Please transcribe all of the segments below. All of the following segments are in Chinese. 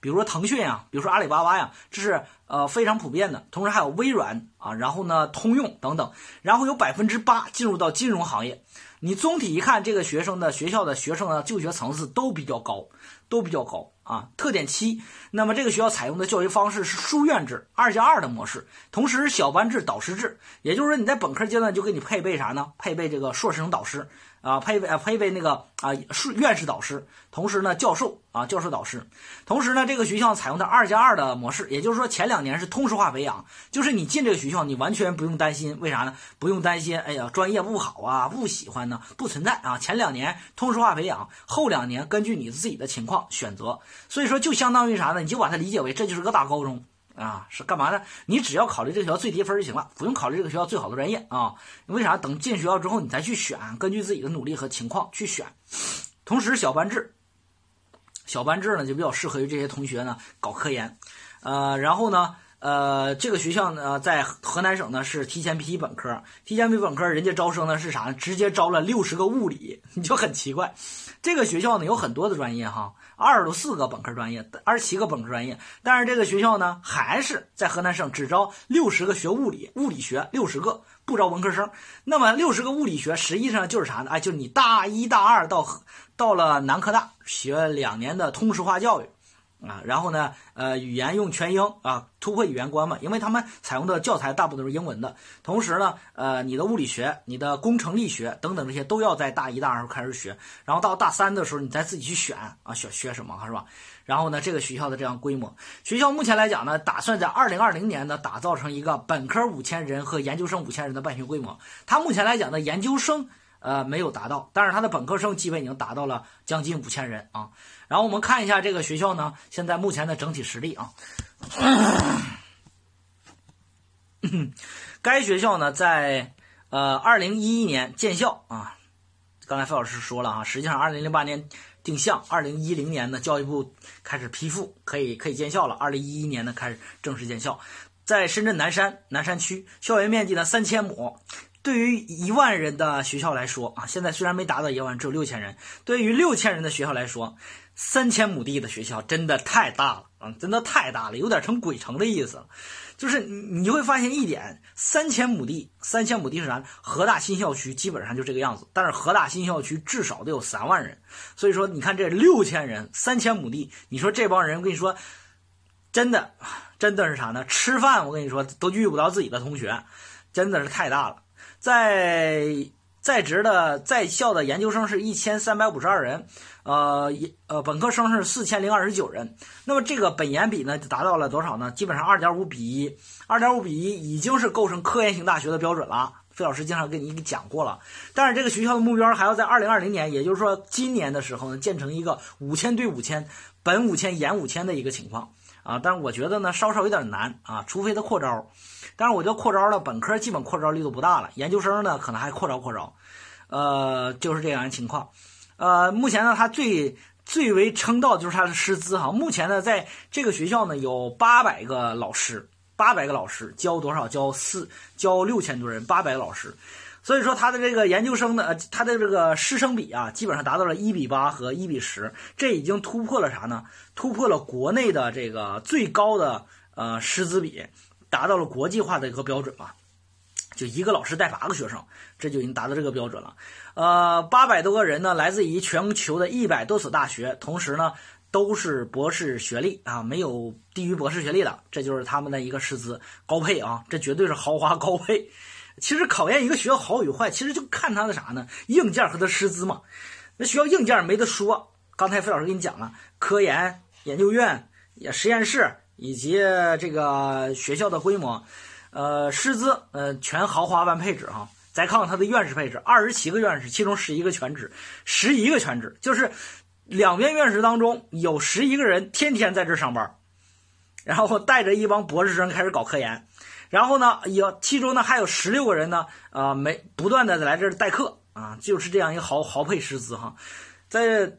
比如说腾讯呀，比如说阿里巴巴呀，这是呃非常普遍的。同时还有微软啊，然后呢通用等等，然后有百分之八进入到金融行业。你总体一看，这个学生的学校的学生的就学层次都比较高，都比较高啊。特点七，那么这个学校采用的教学方式是书院制二加二的模式，同时小班制导师制，也就是说你在本科阶段就给你配备啥呢？配备这个硕士生导师。啊，配备啊，配备那个啊，是院士导师，同时呢，教授啊，教授导师，同时呢，这个学校采用的二加二的模式，也就是说，前两年是通识化培养，就是你进这个学校，你完全不用担心，为啥呢？不用担心，哎呀，专业不好啊，不喜欢呢，不存在啊。前两年通识化培养，后两年根据你自己的情况选择，所以说就相当于啥呢？你就把它理解为这就是个大高中。啊，是干嘛呢？你只要考虑这个学校最低分就行了，不用考虑这个学校最好的专业啊。为啥？等进学校之后你再去选，根据自己的努力和情况去选。同时，小班制，小班制呢就比较适合于这些同学呢搞科研。呃，然后呢，呃，这个学校呢在河南省呢是提前批本科，提前批本科，人家招生呢是啥呢？直接招了六十个物理，你就很奇怪。这个学校呢有很多的专业哈。二十四个本科专业，二十七个本科专业，但是这个学校呢，还是在河南省只招六十个学物理，物理学六十个，不招文科生。那么六十个物理学，实际上就是啥呢？哎，就是你大一大二到到了南科大学两年的通识化教育。啊，然后呢，呃，语言用全英啊，突破语言关嘛，因为他们采用的教材大部分都是英文的。同时呢，呃，你的物理学、你的工程力学等等这些都要在大一、大二开始学，然后到大三的时候你再自己去选啊，选学什么是吧？然后呢，这个学校的这样规模，学校目前来讲呢，打算在二零二零年呢打造成一个本科五千人和研究生五千人的办学规模。它目前来讲呢，研究生。呃，没有达到，但是他的本科生基本已经达到了将近五千人啊。然后我们看一下这个学校呢，现在目前的整体实力啊。该学校呢，在呃二零一一年建校啊。刚才费老师说了啊，实际上二零零八年定向，二零一零年呢，教育部开始批复，可以可以建校了。二零一一年呢，开始正式建校，在深圳南山南山区，校园面积呢三千亩。对于一万人的学校来说啊，现在虽然没达到一万，只有六千人。对于六千人的学校来说，三千亩地的学校真的太大了啊，真的太大了，有点成鬼城的意思了。就是你你会发现一点，三千亩地，三千亩地是啥？河大新校区基本上就这个样子，但是河大新校区至少得有三万人，所以说你看这六千人，三千亩地，你说这帮人，我跟你说，真的真的是啥呢？吃饭我跟你说都遇不到自己的同学，真的是太大了。在在职的在校的研究生是一千三百五十二人，呃，呃，本科生是四千零二十九人。那么这个本研比呢，达到了多少呢？基本上二点五比一，二点五比一已经是构成科研型大学的标准了。费老师经常跟你讲过了。但是这个学校的目标还要在二零二零年，也就是说今年的时候呢，建成一个五千对五千，本五千研五千的一个情况啊。但是我觉得呢，稍稍有点难啊，除非他扩招。但是我觉得扩招了，本科基本扩招力度不大了，研究生呢可能还扩招扩招，呃，就是这样的情况。呃，目前呢，他最最为称道就是他的师资哈。目前呢，在这个学校呢，有八百个老师，八百个老师教多少？教四教六千多人，八百个老师。所以说他的这个研究生的，呃，他的这个师生比啊，基本上达到了一比八和一比十，这已经突破了啥呢？突破了国内的这个最高的呃师资比。达到了国际化的一个标准嘛，就一个老师带八个学生，这就已经达到这个标准了。呃，八百多个人呢，来自于全球的一百多所大学，同时呢都是博士学历啊，没有低于博士学历的，这就是他们的一个师资高配啊，这绝对是豪华高配。其实考验一个学校好与坏，其实就看他的啥呢？硬件和他师资嘛。那学校硬件没得说，刚才费老师给你讲了，科研研究院也实验室。以及这个学校的规模，呃，师资，呃，全豪华完配置哈。再看看它的院士配置，二十七个院士，其中十一个全职，十一个全职，就是两边院士当中有十一个人天天在这上班，然后带着一帮博士生开始搞科研，然后呢，有其中呢还有十六个人呢，啊，没不断的来这儿代课啊，就是这样一个豪豪配师资哈，在。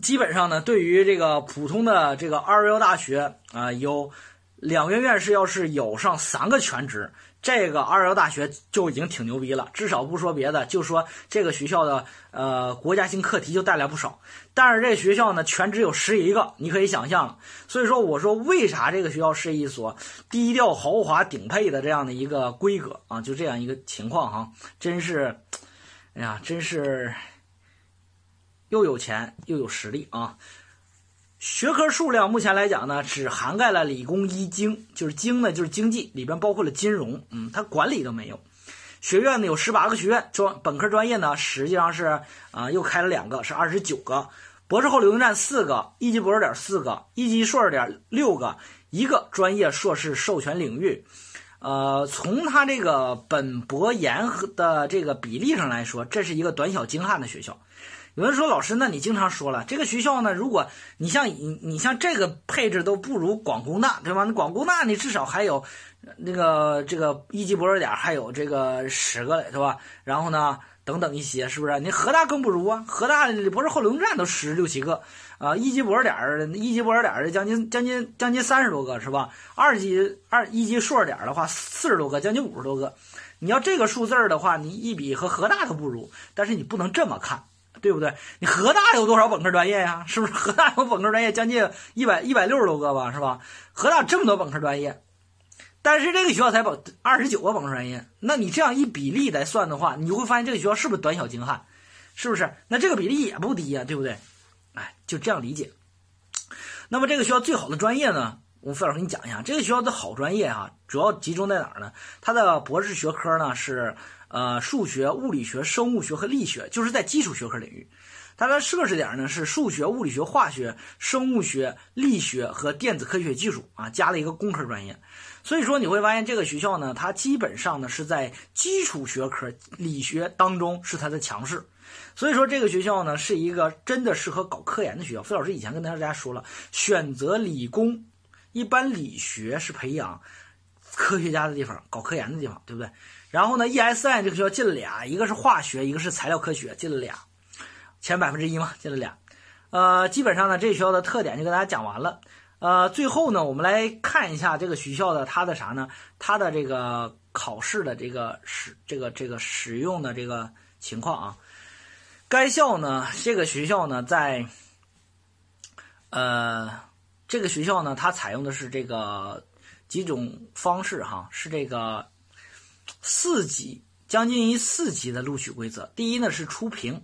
基本上呢，对于这个普通的这个二幺幺大学啊，有两院院士要是有上三个全职，这个二幺大学就已经挺牛逼了。至少不说别的，就说这个学校的呃国家性课题就带来不少。但是这学校呢，全职有十一个，你可以想象。所以说，我说为啥这个学校是一所低调豪华顶配的这样的一个规格啊？就这样一个情况哈，真是，哎呀，真是又有钱又有实力啊！学科数量目前来讲呢，只涵盖了理工一经，就是经呢就是经济里边包括了金融，嗯，它管理都没有。学院呢有十八个学院，专本科专业呢实际上是啊又开了两个，是二十九个。博士后流动站四个，一级博士点四个，一级硕士点六个，一个专业硕士授权领域。呃，从它这个本博研的这个比例上来说，这是一个短小精悍的学校。有人说老师，那你经常说了这个学校呢？如果你像你你像这个配置都不如广工大，对吧？那广工大你至少还有那个这个一级博士点还有这个十个嘞，对吧？然后呢，等等一些，是不是？你河大更不如啊！河大博士后流动站都十六七个啊，一级博士点一级博士点的将近将近将近三十多个，是吧？二级二一级硕士点的话四十多个，将近五十多个。你要这个数字的话，你一比和河大都不如，但是你不能这么看。对不对？你河大有多少本科专业呀？是不是河大有本科专业将近一百一百六十多个吧？是吧？河大这么多本科专业，但是这个学校才本二十九个本科专业，那你这样一比例来算的话，你就会发现这个学校是不是短小精悍？是不是？那这个比例也不低呀，对不对？哎，就这样理解。那么这个学校最好的专业呢？我费老师给你讲一下，这个学校的好专业啊，主要集中在哪儿呢？它的博士学科呢是。呃，数学、物理学、生物学和力学，就是在基础学科领域。它的设置点呢是数学、物理学、化学、生物学、力学和电子科学技术啊，加了一个工科专业。所以说你会发现这个学校呢，它基本上呢是在基础学科理学当中是它的强势。所以说这个学校呢是一个真的适合搞科研的学校。费老师以前跟大家说了，选择理工，一般理学是培养科学家的地方，搞科研的地方，对不对？然后呢，ESI 这个学校进了俩，一个是化学，一个是材料科学，进了俩，前百分之一嘛，进了俩。呃，基本上呢，这学校的特点就跟大家讲完了。呃，最后呢，我们来看一下这个学校的它的啥呢？它的这个考试的这个使这个这个使用的这个情况啊。该校呢，这个学校呢，在呃，这个学校呢，它采用的是这个几种方式哈，是这个。四级将近于四级的录取规则，第一呢是初评，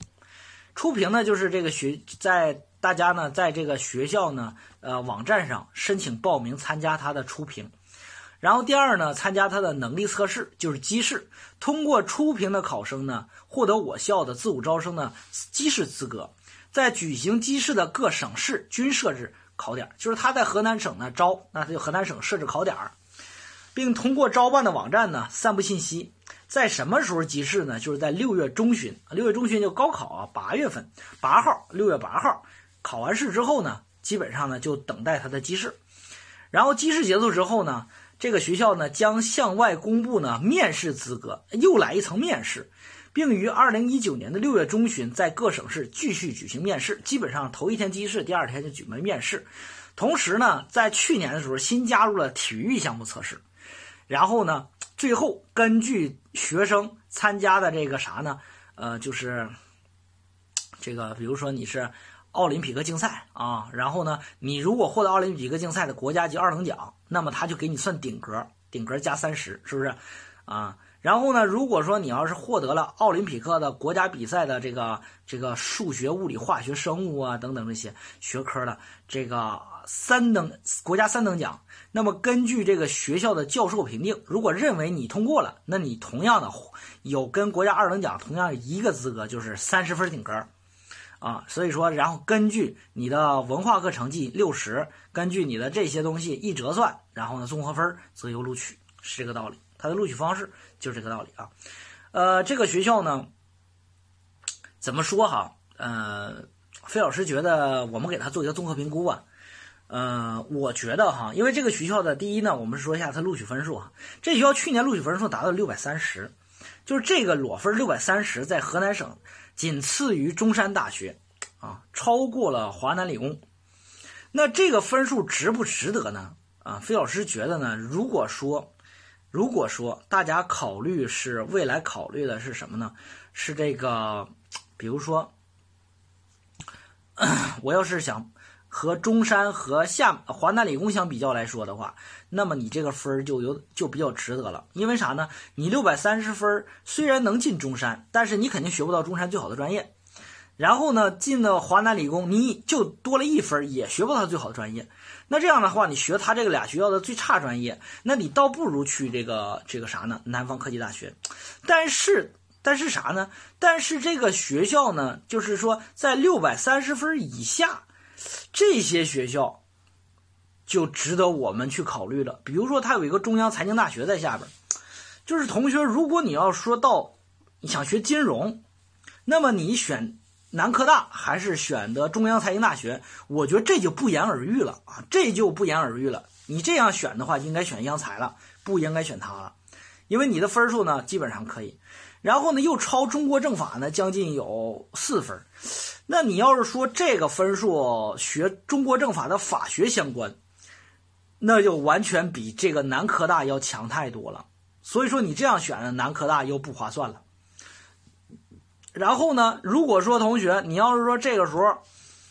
初评呢就是这个学在大家呢在这个学校呢呃网站上申请报名参加他的初评，然后第二呢参加他的能力测试，就是机试，通过初评的考生呢获得我校的自主招生的机试资格，在举行机试的各省市均设置考点，就是他在河南省呢招，那他就河南省设置考点儿。并通过招办的网站呢散布信息，在什么时候集试呢？就是在六月中旬，六月中旬就高考啊，八月份八号，六月八号。考完试之后呢，基本上呢就等待他的机试，然后机试结束之后呢，这个学校呢将向外公布呢面试资格，又来一层面试，并于二零一九年的六月中旬在各省市继续举行面试，基本上头一天机试，第二天就举办面试，同时呢，在去年的时候新加入了体育项目测试。然后呢，最后根据学生参加的这个啥呢？呃，就是这个，比如说你是奥林匹克竞赛啊，然后呢，你如果获得奥林匹克竞赛的国家级二等奖，那么他就给你算顶格，顶格加三十，是不是？啊，然后呢，如果说你要是获得了奥林匹克的国家比赛的这个这个数学、物理、化学、生物啊等等这些学科的这个三等国家三等奖。那么根据这个学校的教授评定，如果认为你通过了，那你同样的有跟国家二等奖同样一个资格，就是三十分顶格，啊，所以说，然后根据你的文化课成绩六十，根据你的这些东西一折算，然后呢综合分择优录取，是这个道理。它的录取方式就是这个道理啊。呃，这个学校呢，怎么说哈？呃，费老师觉得我们给他做一个综合评估吧。呃，我觉得哈，因为这个学校的第一呢，我们说一下它录取分数啊。这学校去年录取分数达到六百三十，就是这个裸分六百三十，在河南省仅次于中山大学，啊，超过了华南理工。那这个分数值不值得呢？啊，费老师觉得呢，如果说，如果说大家考虑是未来考虑的是什么呢？是这个，比如说，我要是想和中山和厦华南理工相比较来说的话，那么你这个分儿就有就比较值得了。因为啥呢？你六百三十分虽然能进中山，但是你肯定学不到中山最好的专业。然后呢，进了华南理工，你就多了一分，也学不到最好的专业。那这样的话，你学他这个俩学校的最差专业，那你倒不如去这个这个啥呢？南方科技大学。但是，但是啥呢？但是这个学校呢，就是说在六百三十分以下，这些学校就值得我们去考虑了。比如说，它有一个中央财经大学在下边，就是同学，如果你要说到你想学金融，那么你选。南科大还是选的中央财经大学，我觉得这就不言而喻了啊，这就不言而喻了。你这样选的话，应该选央财了，不应该选它了，因为你的分数呢基本上可以，然后呢又超中国政法呢将近有四分，那你要是说这个分数学中国政法的法学相关，那就完全比这个南科大要强太多了。所以说你这样选的南科大又不划算了。然后呢？如果说同学，你要是说这个时候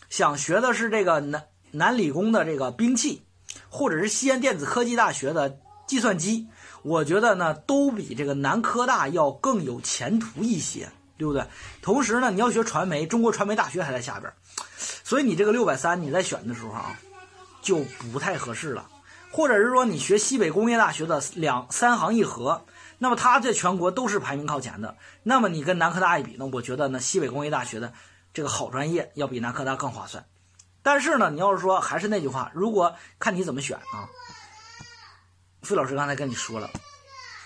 想学的是这个南南理工的这个兵器，或者是西安电子科技大学的计算机，我觉得呢都比这个南科大要更有前途一些，对不对？同时呢，你要学传媒，中国传媒大学还在下边，所以你这个六百三你在选的时候啊就不太合适了。或者是说你学西北工业大学的两三行一核。那么它在全国都是排名靠前的。那么你跟南科大一比呢？我觉得呢，西北工业大学的这个好专业要比南科大更划算。但是呢，你要是说还是那句话，如果看你怎么选啊。费老师刚才跟你说了，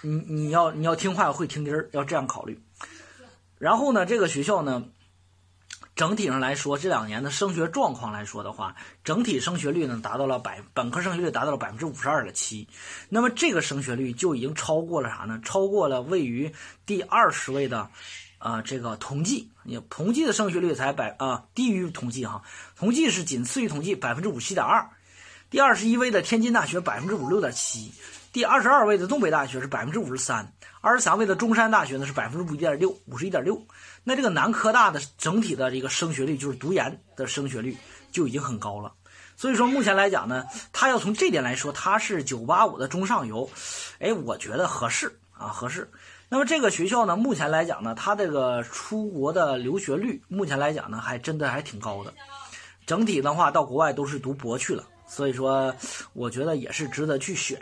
你你要你要听话，会听音儿，要这样考虑。然后呢，这个学校呢。整体上来说，这两年的升学状况来说的话，整体升学率呢达到了百本科升学率达到了百分之五十二点七，那么这个升学率就已经超过了啥呢？超过了位于第二十位的，啊，这个同济，你同济的升学率才百啊低于同济哈，同济是仅次于同济百分之五十七点二，第二十一位的天津大学百分之五十六点七，第二十二位的东北大学是百分之五十三，二十三位的中山大学呢是百分之五一点六五十一点六。那这个南科大的整体的这个升学率，就是读研的升学率就已经很高了。所以说目前来讲呢，它要从这点来说，它是985的中上游，哎，我觉得合适啊，合适。那么这个学校呢，目前来讲呢，它这个出国的留学率，目前来讲呢，还真的还挺高的。整体的话，到国外都是读博去了，所以说我觉得也是值得去选。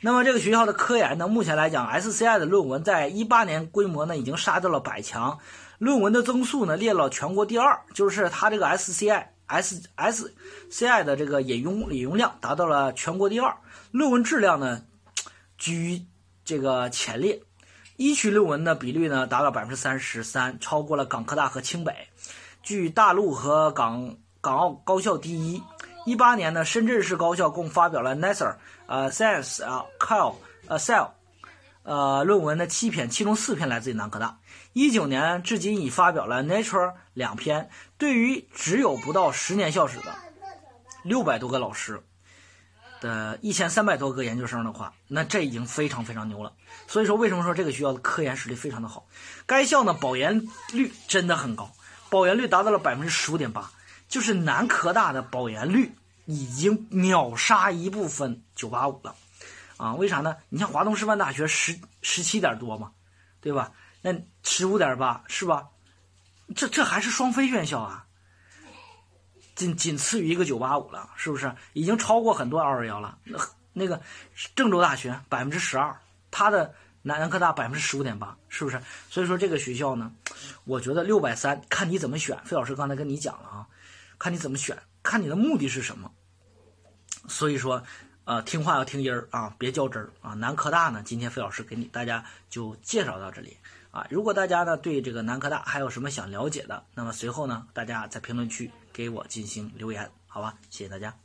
那么这个学校的科研呢，目前来讲，SCI 的论文在一八年规模呢已经杀到了百强，论文的增速呢列了全国第二，就是它这个 SCI S S C I 的这个引用引用量达到了全国第二，论文质量呢居这个前列，一区论文的比率呢达到百分之三十三，超过了港科大和清北，居大陆和港港澳高校第一。一八年呢，深圳市高校共发表了 Nature 呃 Science 啊 Cell 呃 Cell 呃论文的七篇，其中四篇来自于南科大。一九年至今已发表了 Nature 两篇。对于只有不到十年校史的六百多个老师的一千三百多个研究生的话，那这已经非常非常牛了。所以说，为什么说这个学校的科研实力非常的好？该校呢保研率真的很高，保研率达到了百分之十五点八。就是南科大的保研率已经秒杀一部分985了，啊，为啥呢？你像华东师范大学十十七点多嘛，对吧？那十五点八是吧？这这还是双非院校啊，仅仅次于一个985了，是不是？已经超过很多221了。那那个郑州大学百分之十二，它的南南科大百分之十五点八，是不是？所以说这个学校呢，我觉得六百三看你怎么选。费老师刚才跟你讲了啊。看你怎么选，看你的目的是什么。所以说，呃，听话要听音儿啊，别较真儿啊。南科大呢，今天费老师给你大家就介绍到这里啊。如果大家呢对这个南科大还有什么想了解的，那么随后呢，大家在评论区给我进行留言，好吧？谢谢大家。